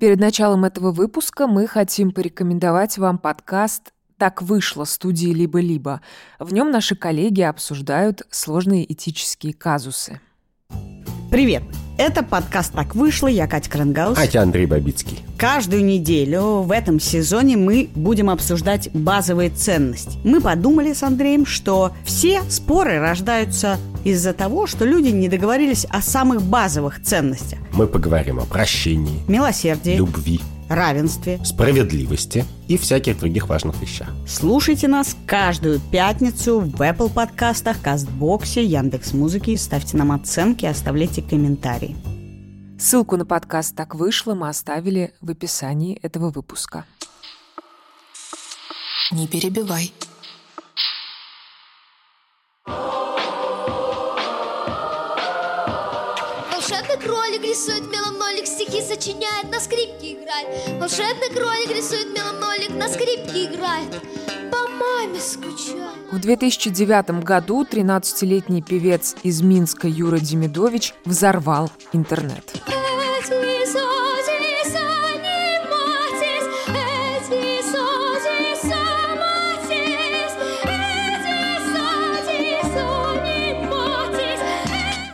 Перед началом этого выпуска мы хотим порекомендовать вам подкаст «Так вышло» студии «Либо-либо». В нем наши коллеги обсуждают сложные этические казусы. Привет! Это подкаст «Так вышло». Я Катя Крангаус. А я Андрей Бабицкий. Каждую неделю в этом сезоне мы будем обсуждать базовые ценности. Мы подумали с Андреем, что все споры рождаются из-за того, что люди не договорились о самых базовых ценностях. Мы поговорим о прощении, Милосердии, любви, равенстве. справедливости и всяких других важных вещах. Слушайте нас каждую пятницу в Apple подкастах, Кастбоксе, Яндекс.Музыке. Ставьте нам оценки, оставляйте комментарии. Ссылку на подкаст «Так вышло» мы оставили в описании этого выпуска. Не перебивай. Волшебный кролик рисует стихи сочиняет, на скрипке играет. Волшебный кролик рисует меломнолик, на скрипке играет. По маме скучает. В 2009 году 13-летний певец из Минска Юра Демидович взорвал интернет. Эти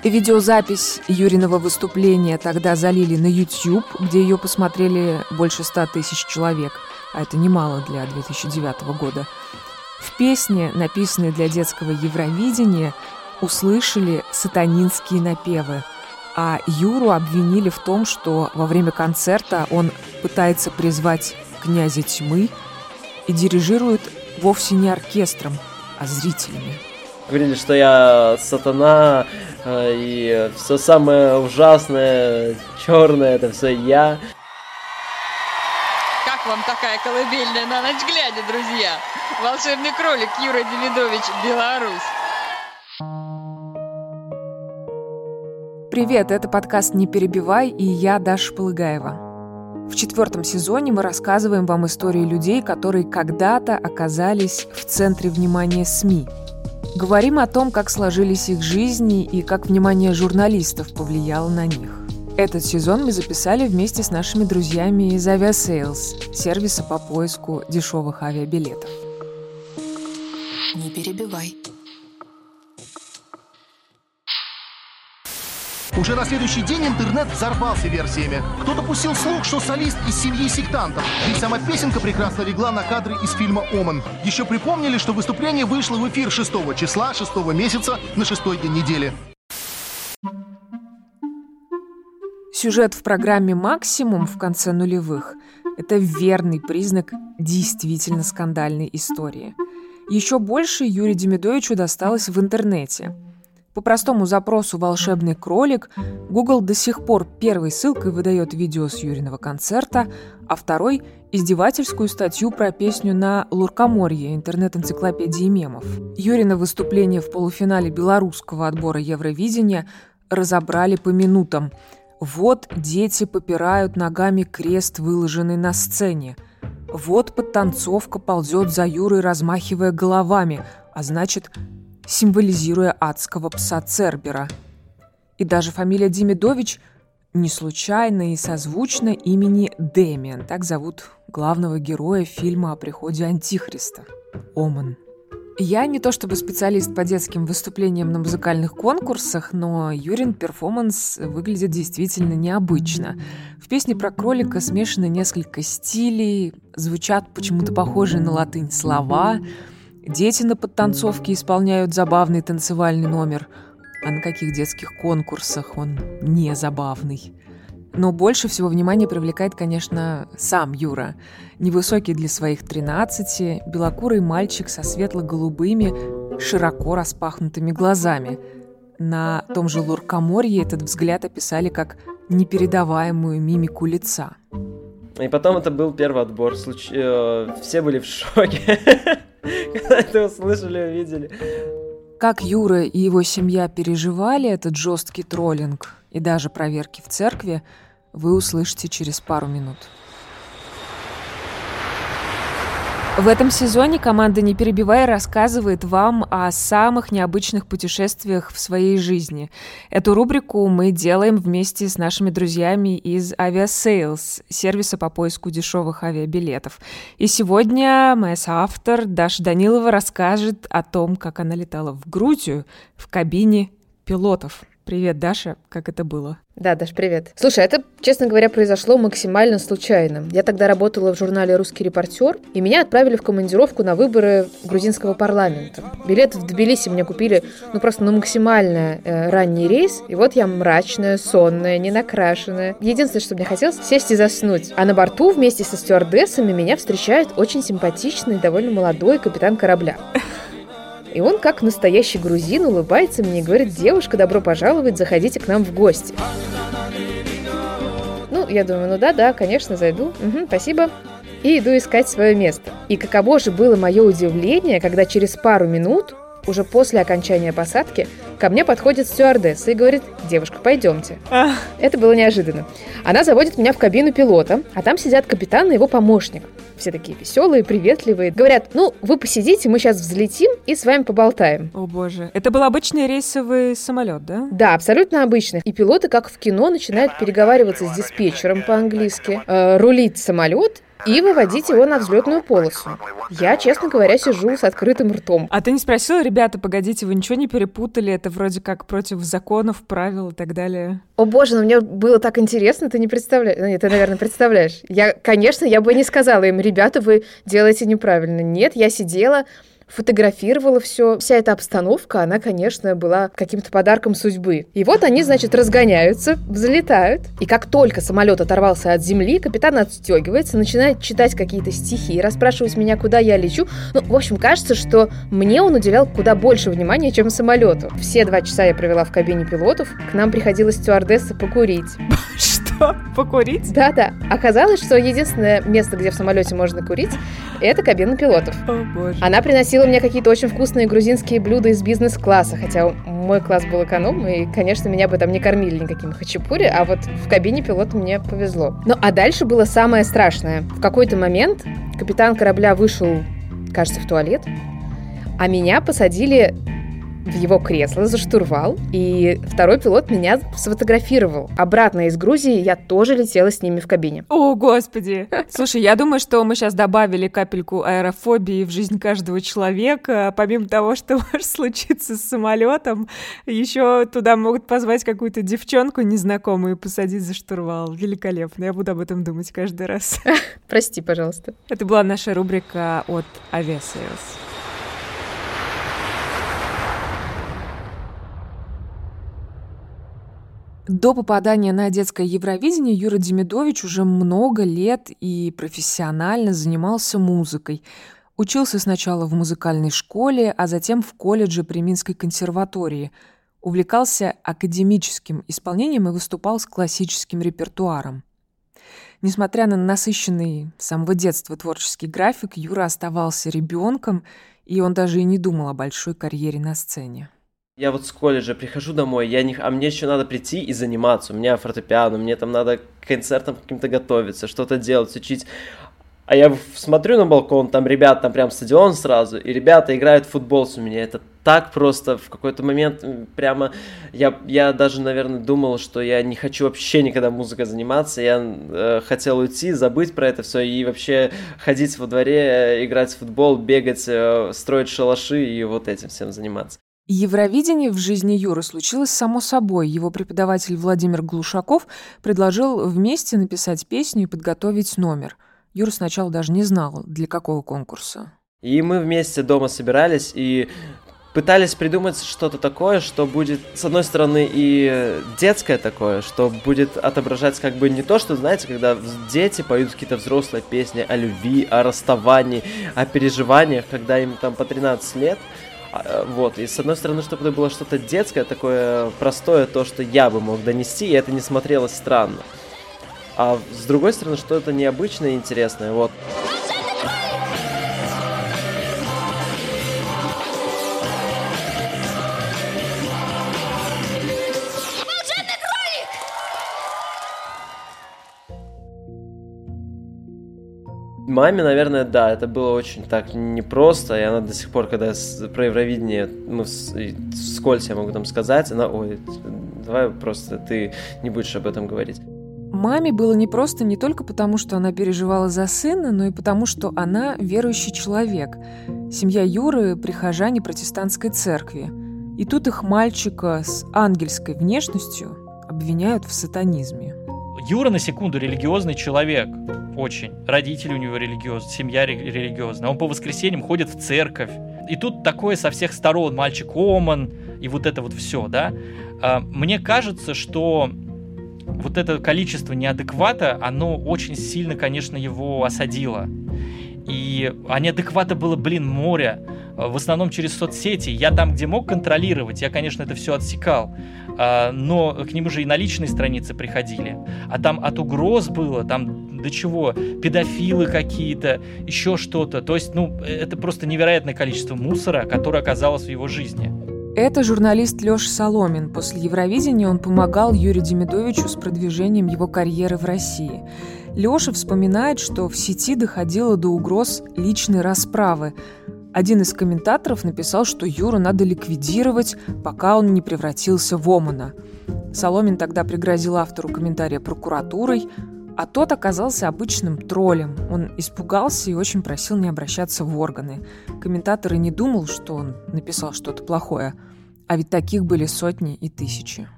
Видеозапись Юриного выступления тогда залили на YouTube, где ее посмотрели больше 100 тысяч человек, а это немало для 2009 года. В песне, написанной для детского Евровидения, услышали сатанинские напевы, а Юру обвинили в том, что во время концерта он пытается призвать князя тьмы и дирижирует вовсе не оркестром, а зрителями. Говорили, что я сатана, э, и все самое ужасное, черное, это все я. Как вам такая колыбельная на ночь глядя, друзья? Волшебный кролик Юра Демидович, Беларусь. Привет, это подкаст «Не перебивай» и я, Даша Полыгаева. В четвертом сезоне мы рассказываем вам истории людей, которые когда-то оказались в центре внимания СМИ. Говорим о том, как сложились их жизни и как внимание журналистов повлияло на них. Этот сезон мы записали вместе с нашими друзьями из Aviasales, сервиса по поиску дешевых авиабилетов. Не перебивай. Уже на следующий день интернет взорвался версиями. Кто-то пустил слух, что солист из семьи сектантов. Ведь сама песенка прекрасно легла на кадры из фильма «Оман». Еще припомнили, что выступление вышло в эфир 6 числа 6 месяца на шестой день недели. Сюжет в программе «Максимум» в конце нулевых – это верный признак действительно скандальной истории. Еще больше Юрию Демидовичу досталось в интернете. По простому запросу «волшебный кролик» Google до сих пор первой ссылкой выдает видео с Юриного концерта, а второй – издевательскую статью про песню на Луркоморье, интернет-энциклопедии мемов. Юрина выступление в полуфинале белорусского отбора Евровидения разобрали по минутам – вот дети попирают ногами крест, выложенный на сцене. Вот подтанцовка ползет за Юрой, размахивая головами, а значит, символизируя адского пса Цербера. И даже фамилия Демидович не случайно и созвучна имени Дэмиан, так зовут главного героя фильма о приходе Антихриста – Оман. Я не то чтобы специалист по детским выступлениям на музыкальных конкурсах, но Юрин перформанс выглядит действительно необычно. В песне про кролика смешаны несколько стилей, звучат почему-то похожие на латынь слова, дети на подтанцовке исполняют забавный танцевальный номер, а на каких детских конкурсах он не забавный. Но больше всего внимания привлекает, конечно, сам Юра. Невысокий для своих 13, белокурый мальчик со светло-голубыми, широко распахнутыми глазами. На том же Луркоморье этот взгляд описали как непередаваемую мимику лица. И потом это был первый отбор. Случ- э, Все были в шоке, когда это услышали, увидели. Как Юра и его семья переживали этот жесткий троллинг и даже проверки в церкви, вы услышите через пару минут. В этом сезоне команда «Не перебивай» рассказывает вам о самых необычных путешествиях в своей жизни. Эту рубрику мы делаем вместе с нашими друзьями из Aviasales, сервиса по поиску дешевых авиабилетов. И сегодня моя соавтор Даша Данилова расскажет о том, как она летала в Грузию в кабине пилотов. Привет, Даша, как это было? Да, Даш, привет. Слушай, это, честно говоря, произошло максимально случайно. Я тогда работала в журнале «Русский репортер», и меня отправили в командировку на выборы грузинского парламента. Билет в Тбилиси мне купили, ну, просто на максимально э, ранний рейс, и вот я мрачная, сонная, не накрашенная. Единственное, что мне хотелось, сесть и заснуть. А на борту вместе со стюардессами меня встречает очень симпатичный, довольно молодой капитан корабля. И он, как настоящий грузин, улыбается мне и говорит, девушка, добро пожаловать, заходите к нам в гости. Ну, я думаю, ну да, да, конечно, зайду. Угу, спасибо. И иду искать свое место. И каково же было мое удивление, когда через пару минут уже после окончания посадки ко мне подходит стюардесса и говорит, девушка, пойдемте. Это было неожиданно. Она заводит меня в кабину пилота, а там сидят капитан и его помощник. Все такие веселые, приветливые. Говорят, ну, вы посидите, мы сейчас взлетим и с вами поболтаем. О боже. Это был обычный рейсовый самолет, да? Да, абсолютно обычный. И пилоты, как в кино, начинают переговариваться с диспетчером по-английски, э, рулить самолет и выводить его на взлетную полосу. Я, честно говоря, сижу с открытым ртом. А ты не спросила, ребята, погодите, вы ничего не перепутали? Это вроде как против законов, правил и так далее. О боже, ну мне было так интересно, ты не представляешь. Ну, нет, ты, наверное, представляешь. Я, конечно, я бы не сказала им, ребята, вы делаете неправильно. Нет, я сидела, фотографировала все. Вся эта обстановка, она, конечно, была каким-то подарком судьбы. И вот они, значит, разгоняются, взлетают. И как только самолет оторвался от земли, капитан отстегивается, начинает читать какие-то стихи, расспрашивать меня, куда я лечу. Ну, в общем, кажется, что мне он уделял куда больше внимания, чем самолету. Все два часа я провела в кабине пилотов. К нам приходила стюардесса покурить. Что? Покурить? Да-да. Оказалось, что единственное место, где в самолете можно курить, это кабина пилотов. О, боже. Она приносила мне какие-то очень вкусные грузинские блюда из бизнес-класса, хотя мой класс был эконом, и, конечно, меня бы там не кормили никакими хачапури, а вот в кабине пилота мне повезло. Ну, а дальше было самое страшное. В какой-то момент капитан корабля вышел, кажется, в туалет, а меня посадили в его кресло за штурвал, и второй пилот меня сфотографировал. Обратно из Грузии я тоже летела с ними в кабине. О, господи. Слушай, я думаю, что мы сейчас добавили капельку аэрофобии в жизнь каждого человека. Помимо того, что может случиться с самолетом, еще туда могут позвать какую-то девчонку незнакомую и посадить за штурвал. Великолепно. Я буду об этом думать каждый раз. Прости, пожалуйста. Это была наша рубрика от Aviasales. До попадания на детское Евровидение Юра Демидович уже много лет и профессионально занимался музыкой. Учился сначала в музыкальной школе, а затем в колледже при Минской консерватории. Увлекался академическим исполнением и выступал с классическим репертуаром. Несмотря на насыщенный с самого детства творческий график, Юра оставался ребенком, и он даже и не думал о большой карьере на сцене. Я вот с колледжа прихожу домой, я не... а мне еще надо прийти и заниматься. У меня фортепиано, мне там надо к концертам каким-то готовиться, что-то делать, учить. А я смотрю на балкон, там ребята, там прям стадион сразу, и ребята играют в футбол с меня. Это так просто в какой-то момент прямо... Я, я даже, наверное, думал, что я не хочу вообще никогда музыкой заниматься. Я э, хотел уйти, забыть про это все и вообще ходить во дворе, играть в футбол, бегать, э, строить шалаши и вот этим всем заниматься. Евровидение в жизни Юры случилось само собой. Его преподаватель Владимир Глушаков предложил вместе написать песню и подготовить номер. Юра сначала даже не знал, для какого конкурса. И мы вместе дома собирались и пытались придумать что-то такое, что будет, с одной стороны, и детское такое, что будет отображать как бы не то, что, знаете, когда дети поют какие-то взрослые песни о любви, о расставании, о переживаниях, когда им там по 13 лет, вот, и с одной стороны, чтобы это было что-то детское, такое простое, то, что я бы мог донести, и это не смотрелось странно. А с другой стороны, что это необычное и интересное, вот. Маме, наверное, да, это было очень так непросто, и она до сих пор, когда про Евровидение, мы вскользь я могу там сказать, она, ой, давай просто ты не будешь об этом говорить. Маме было непросто не только потому, что она переживала за сына, но и потому, что она верующий человек. Семья Юры – прихожане протестантской церкви. И тут их мальчика с ангельской внешностью обвиняют в сатанизме. Юра, на секунду, религиозный человек. Очень. Родители у него религиозные, семья религиозная. Он по воскресеньям ходит в церковь. И тут такое со всех сторон. Мальчик Оман и вот это вот все, да. А, мне кажется, что вот это количество неадеквата, оно очень сильно, конечно, его осадило. И а неадеквата было, блин, море. В основном через соцсети. Я там, где мог контролировать, я, конечно, это все отсекал. А, но к нему же и на личной странице приходили. А там от угроз было, там до чего, педофилы какие-то, еще что-то. То есть, ну, это просто невероятное количество мусора, которое оказалось в его жизни. Это журналист Лёша Соломин. После Евровидения он помогал Юрию Демидовичу с продвижением его карьеры в России. Лёша вспоминает, что в сети доходило до угроз личной расправы. Один из комментаторов написал, что Юру надо ликвидировать, пока он не превратился в Омана. Соломин тогда пригрозил автору комментария прокуратурой, а тот оказался обычным троллем. Он испугался и очень просил не обращаться в органы. Комментатор и не думал, что он написал что-то плохое. А ведь таких были сотни и тысячи.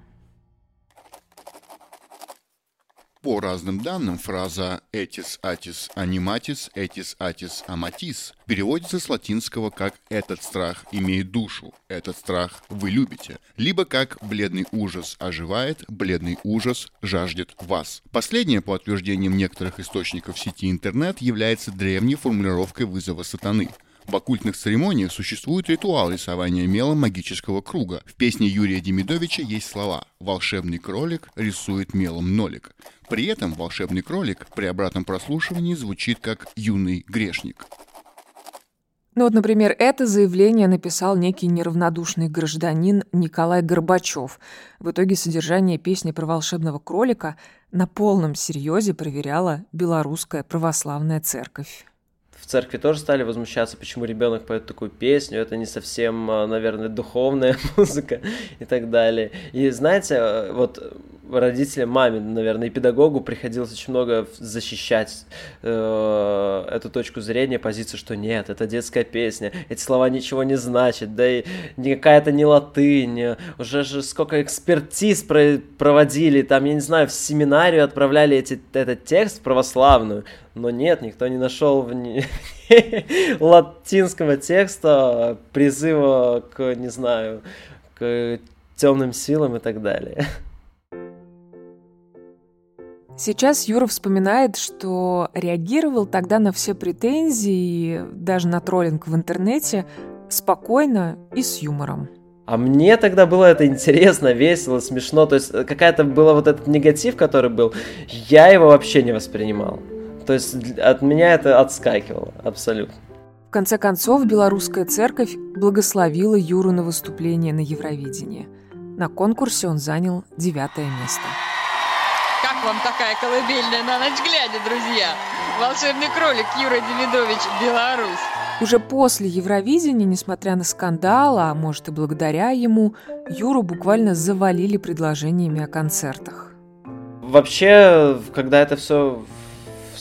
По разным данным, фраза «этис атис аниматис, этис атис аматис» переводится с латинского как «этот страх имеет душу», «этот страх вы любите», либо как «бледный ужас оживает, бледный ужас жаждет вас». Последнее, по утверждениям некоторых источников сети интернет, является древней формулировкой вызова сатаны – в оккультных церемониях существует ритуал рисования мелом магического круга. В песне Юрия Демидовича есть слова «Волшебный кролик рисует мелом нолик». При этом волшебный кролик при обратном прослушивании звучит как «юный грешник». Ну вот, например, это заявление написал некий неравнодушный гражданин Николай Горбачев. В итоге содержание песни про волшебного кролика на полном серьезе проверяла белорусская православная церковь в церкви тоже стали возмущаться, почему ребенок поет такую песню, это не совсем, а, наверное, духовная музыка и так далее. И знаете, а, вот родителям, маме, наверное, и педагогу приходилось очень много защищать э, эту точку зрения, позицию, что нет, это детская песня, эти слова ничего не значат, да и никакая-то не латынь, уже же сколько экспертиз про проводили, там, я не знаю, в семинарию отправляли эти, этот текст православную, но нет, никто не нашел в латинского текста призыва к, не знаю, к темным силам и так далее. Сейчас Юра вспоминает, что реагировал тогда на все претензии, даже на троллинг в интернете, спокойно и с юмором. А мне тогда было это интересно, весело, смешно. То есть какая-то была вот этот негатив, который был, я его вообще не воспринимал. То есть от меня это отскакивало абсолютно. В конце концов, белорусская церковь благословила Юру на выступление на Евровидении. На конкурсе он занял девятое место. Как вам такая колыбельная на ночь глядя, друзья? Волшебный кролик Юра Демидович, Беларусь. Уже после Евровидения, несмотря на скандал, а может и благодаря ему, Юру буквально завалили предложениями о концертах. Вообще, когда это все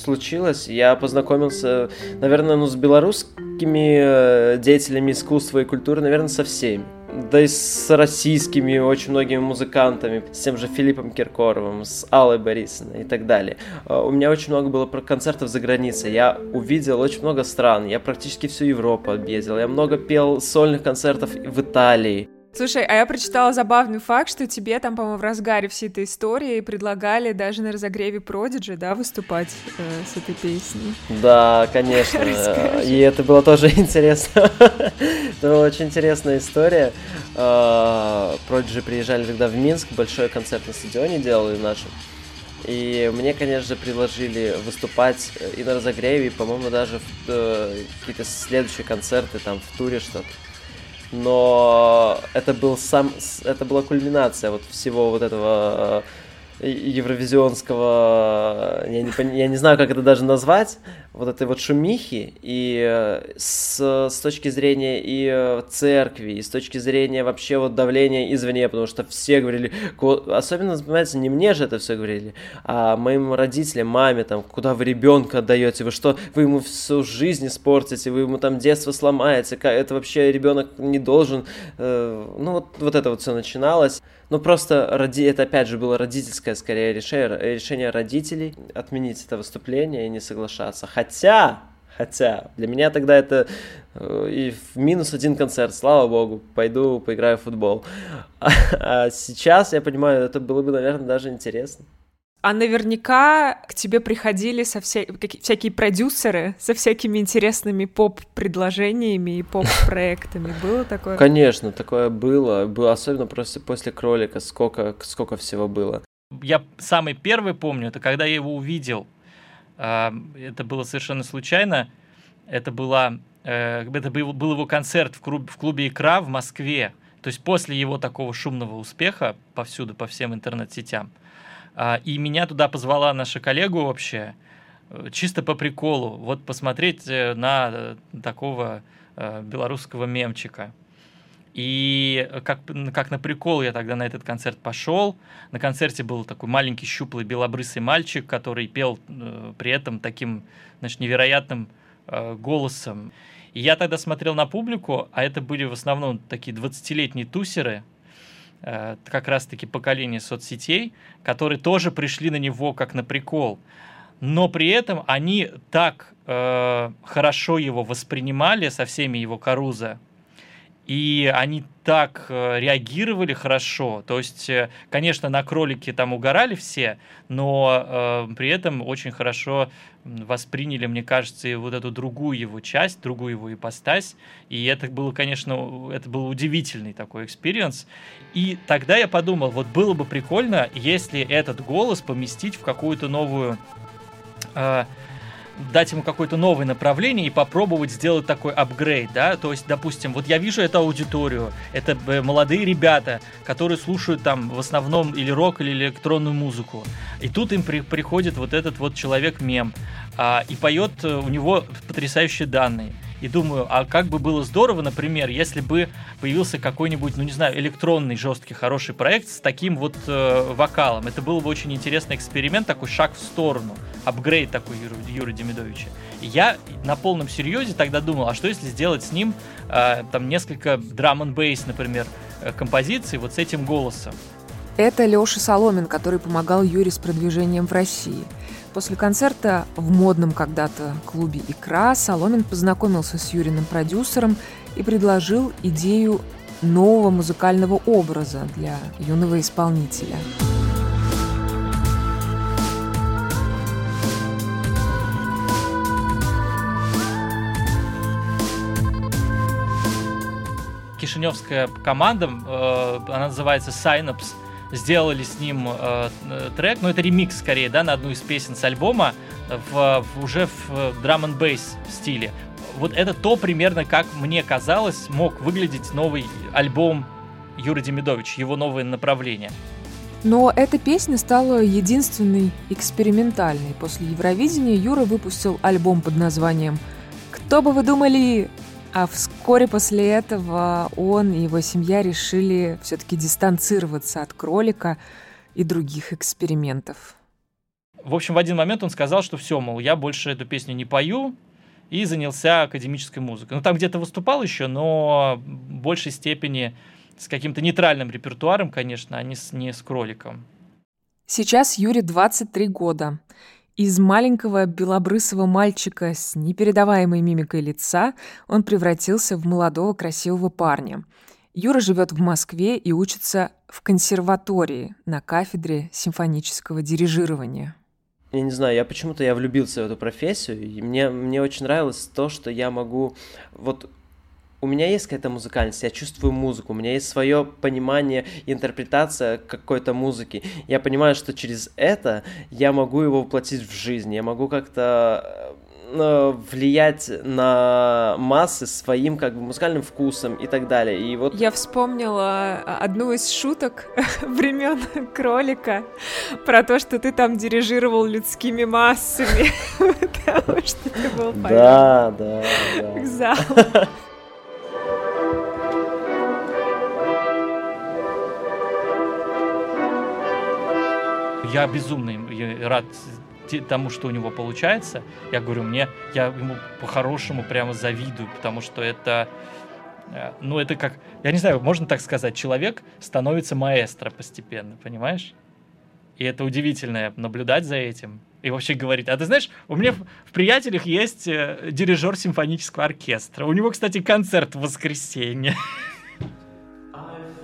случилось, я познакомился, наверное, ну, с белорусскими э, деятелями искусства и культуры, наверное, со всеми да и с российскими очень многими музыкантами, с тем же Филиппом Киркоровым, с Аллой Борисовной и так далее. А, у меня очень много было концертов за границей. Я увидел очень много стран, я практически всю Европу объездил, я много пел сольных концертов в Италии. Слушай, а я прочитала забавный факт, что тебе там, по-моему, в разгаре всей этой истории предлагали даже на разогреве Продиджи, да, выступать э, с этой песней. Да, конечно. И это было тоже интересно. это была очень интересная история. Продиджи приезжали тогда в Минск, большой концерт на стадионе делали нашем. И мне, конечно же, предложили выступать и на разогреве, и, по-моему, даже в э, какие-то следующие концерты, там, в туре что-то но это был сам, это была кульминация вот всего вот этого э, евровизионского, я не, я не знаю, как это даже назвать, вот этой вот шумихи, и э, с, с точки зрения и э, церкви, и с точки зрения вообще вот давления извне, потому что все говорили, особенно, понимаете, не мне же это все говорили, а моим родителям, маме, там, куда вы ребенка отдаете, вы что, вы ему всю жизнь испортите, вы ему там детство сломаете, это вообще ребенок не должен, э, ну вот, вот это вот все начиналось. Ну, просто ради... это, опять же, было родительское, скорее, решение, решение родителей отменить это выступление и не соглашаться. Хотя, хотя, для меня тогда это э, и в минус один концерт, слава богу, пойду поиграю в футбол. А, сейчас, я понимаю, это было бы, наверное, даже интересно. А наверняка к тебе приходили со вся... всякие продюсеры со всякими интересными поп-предложениями и поп-проектами. Было такое? Конечно, такое было. Было особенно после, после кролика, сколько, сколько всего было. Я самый первый помню, это когда я его увидел. А, это было совершенно случайно. Это, была, э, это был, был его концерт в клубе, в клубе «Икра» в Москве. То есть после его такого шумного успеха повсюду, по всем интернет-сетям – и меня туда позвала наша коллега вообще, э, чисто по приколу, вот посмотреть э, на э, такого белорусского мемчика. И как, как на прикол я тогда на этот концерт пошел. На концерте был такой маленький щуплый белобрысый мальчик, который пел при этом таким значит, невероятным голосом. И я тогда смотрел на публику, а это были в основном такие 20-летние тусеры, Э, как раз-таки поколение соцсетей, которые тоже пришли на него как на прикол. Но при этом они так э, хорошо его воспринимали со всеми его Карузо, и они так э, реагировали хорошо. То есть, э, конечно, на кролики там угорали все, но э, при этом очень хорошо восприняли, мне кажется, и вот эту другую его часть, другую его ипостась. И это было, конечно, это был удивительный такой experience. И тогда я подумал, вот было бы прикольно, если этот голос поместить в какую-то новую э, дать ему какое-то новое направление и попробовать сделать такой апгрейд, да, то есть, допустим, вот я вижу эту аудиторию, это э, молодые ребята, которые слушают там в основном или рок, или электронную музыку, и тут им при, приходит вот этот вот человек-мем, а, и поет э, у него потрясающие данные, и думаю, а как бы было здорово, например, если бы появился какой-нибудь, ну не знаю, электронный жесткий хороший проект с таким вот э, вокалом. Это был бы очень интересный эксперимент, такой шаг в сторону, апгрейд такой Юры, Юры Демидовича. И я на полном серьезе тогда думал, а что если сделать с ним э, там несколько драм н бейс, например, э, композиций вот с этим голосом. Это Леша Соломин, который помогал Юре с продвижением в России – После концерта в модном когда-то клубе «Икра» Соломин познакомился с Юриным продюсером и предложил идею нового музыкального образа для юного исполнителя. Кишиневская команда, э, она называется Synapse, сделали с ним э, э, трек, ну это ремикс скорее, да, на одну из песен с альбома в, в, уже в драм н бейс стиле. Вот это то примерно, как мне казалось, мог выглядеть новый альбом Юры Демидович, его новое направление. Но эта песня стала единственной экспериментальной. После Евровидения Юра выпустил альбом под названием «Кто бы вы думали?» А вскоре после этого он и его семья решили все-таки дистанцироваться от кролика и других экспериментов. В общем, в один момент он сказал, что все, мол, я больше эту песню не пою, и занялся академической музыкой. Ну, там где-то выступал еще, но в большей степени с каким-то нейтральным репертуаром, конечно, а не с, не с кроликом. Сейчас Юре 23 года. Из маленького белобрысого мальчика с непередаваемой мимикой лица он превратился в молодого красивого парня. Юра живет в Москве и учится в консерватории на кафедре симфонического дирижирования. Я не знаю, я почему-то я влюбился в эту профессию, и мне, мне очень нравилось то, что я могу вот у меня есть какая-то музыкальность, я чувствую музыку, у меня есть свое понимание, интерпретация какой-то музыки. Я понимаю, что через это я могу его воплотить в жизнь, я могу как-то э, влиять на массы своим как бы музыкальным вкусом и так далее. И вот я вспомнила одну из шуток времен кролика про то, что ты там дирижировал людскими массами. Потому что ты был Да, да, да. Я безумно я рад тому, что у него получается. Я говорю, мне, я ему по-хорошему прямо завидую, потому что это, э, ну, это как, я не знаю, можно так сказать, человек становится маэстро постепенно, понимаешь? И это удивительно наблюдать за этим. И вообще говорить. А ты знаешь, у меня в, в приятелях есть э, дирижер симфонического оркестра. У него, кстати, концерт в воскресенье.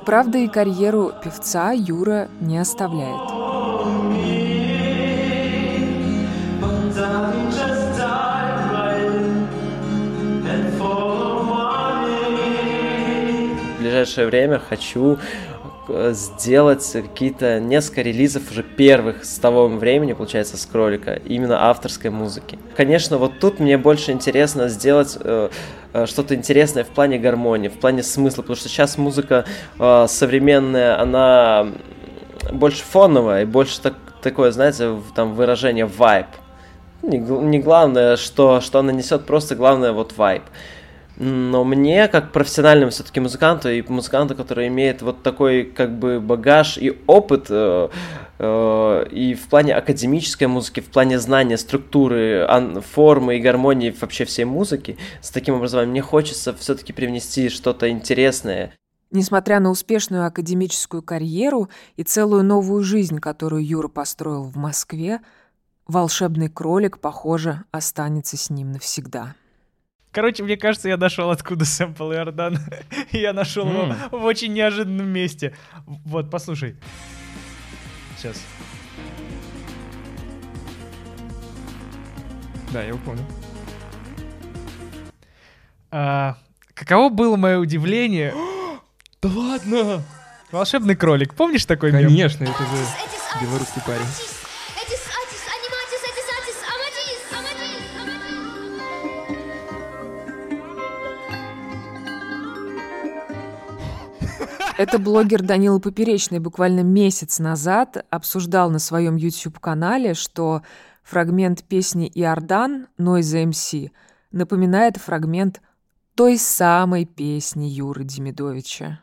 Правда, и карьеру певца Юра не оставляет. Ближайшее время хочу э, сделать какие-то несколько релизов уже первых с того времени, получается, с кролика, именно авторской музыки. Конечно, вот тут мне больше интересно сделать э, э, что-то интересное в плане гармонии, в плане смысла, потому что сейчас музыка э, современная, она больше фоновая и больше так, такое, знаете, там выражение вайб. Не, не главное, что, что она несет, просто главное вот вайб. Но мне, как профессиональному все-таки музыканту, и музыканту, который имеет вот такой как бы багаж и опыт, э, э, и в плане академической музыки, в плане знания структуры, ан- формы и гармонии вообще всей музыки, с таким образованием мне хочется все-таки привнести что-то интересное. Несмотря на успешную академическую карьеру и целую новую жизнь, которую Юра построил в Москве, волшебный кролик, похоже, останется с ним навсегда. Короче, мне кажется, я нашел, откуда сэмпл Иордан. я нашел его М. в очень неожиданном месте. Вот, послушай. Сейчас. Да, я его помню. А, каково было мое удивление? да ладно! Волшебный кролик. Помнишь такой мем? Конечно, это же белорусский парень. Это блогер Данила Поперечный буквально месяц назад обсуждал на своем YouTube-канале, что фрагмент песни «Иордан» Noise MC напоминает фрагмент той самой песни Юры Демидовича.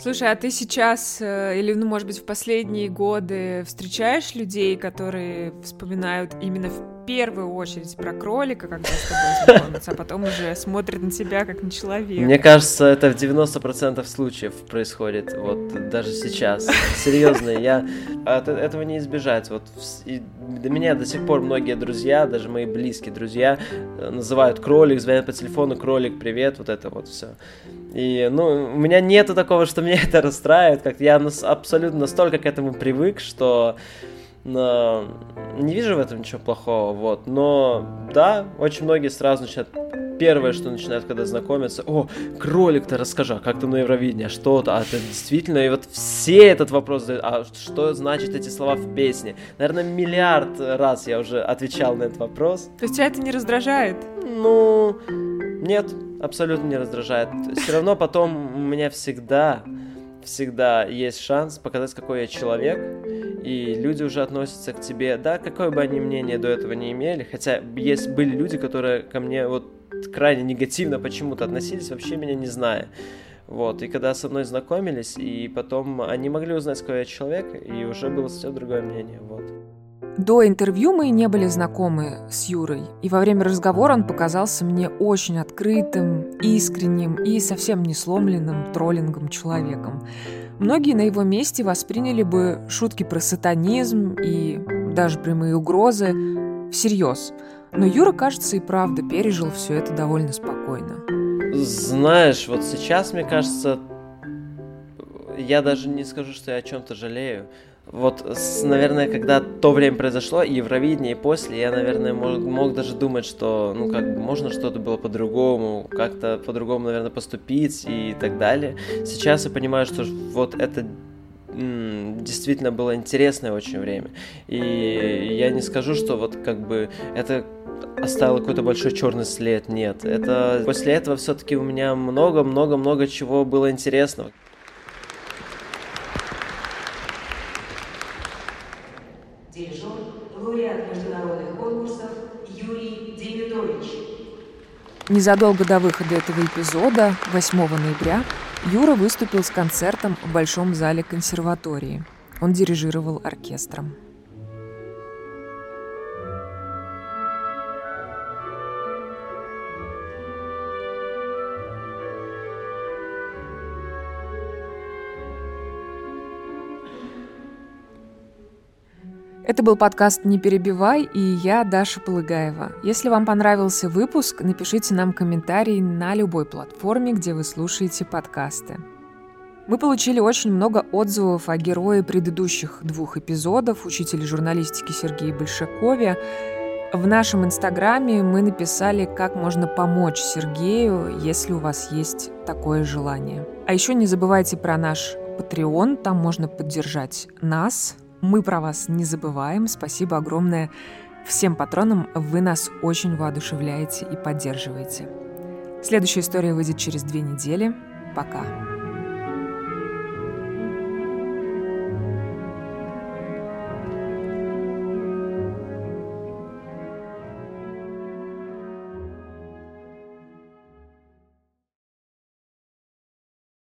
Слушай, а ты сейчас, э, или, ну, может быть, в последние годы встречаешь людей, которые вспоминают именно в первую очередь про кролика, когда с тобой знакомятся, а потом уже смотрят на тебя как на человека? Мне кажется, это в 90% случаев происходит, вот даже сейчас. Серьезно, я от э- этого не избежать. Вот и до меня до сих пор многие друзья, даже мои близкие друзья, э, называют кролик, звонят по телефону, кролик, привет, вот это вот все. И, ну, у меня нету такого, что меня это расстраивает, как я абсолютно настолько к этому привык, что но не вижу в этом ничего плохого, вот. Но да, очень многие сразу начинают первое, что начинают, когда знакомятся, о, кролик-то расскажи, а как ты на Евровидении, а что-то, а это действительно, и вот все этот вопрос задают, а что значит эти слова в песне? Наверное, миллиард раз я уже отвечал на этот вопрос. То есть тебя это не раздражает? Ну, нет, абсолютно не раздражает. Все равно потом у меня всегда, всегда есть шанс показать, какой я человек, и люди уже относятся к тебе, да, какое бы они мнение до этого не имели, хотя есть были люди, которые ко мне вот крайне негативно почему-то относились, вообще меня не зная. Вот, и когда со мной знакомились, и потом они могли узнать, какой я человек, и уже было совсем другое мнение, вот. До интервью мы не были знакомы с Юрой, и во время разговора он показался мне очень открытым, искренним и совсем не сломленным троллингом человеком. Многие на его месте восприняли бы шутки про сатанизм и даже прямые угрозы всерьез. Но Юра, кажется, и правда пережил все это довольно спокойно. Знаешь, вот сейчас, мне кажется, я даже не скажу, что я о чем-то жалею. Вот, с- наверное, когда то время произошло, и Евровидение, и после, я, наверное, мог, мог даже думать, что, ну, как бы, можно что-то было по-другому, как-то по-другому, наверное, поступить и так далее. Сейчас я понимаю, что вот это действительно было интересное очень время. И я не скажу, что вот как бы это оставило какой-то большой черный след. Нет, это после этого все-таки у меня много-много-много чего было интересного. Дирижер лауреат международных конкурсов Юрий Демидович. Незадолго до выхода этого эпизода, 8 ноября, Юра выступил с концертом в Большом зале консерватории. Он дирижировал оркестром. Это был подкаст «Не перебивай» и я, Даша Полыгаева. Если вам понравился выпуск, напишите нам комментарий на любой платформе, где вы слушаете подкасты. Мы получили очень много отзывов о герое предыдущих двух эпизодов, учителе журналистики Сергее Большакове. В нашем инстаграме мы написали, как можно помочь Сергею, если у вас есть такое желание. А еще не забывайте про наш Patreon, там можно поддержать нас, мы про вас не забываем. Спасибо огромное всем патронам. Вы нас очень воодушевляете и поддерживаете. Следующая история выйдет через две недели. Пока.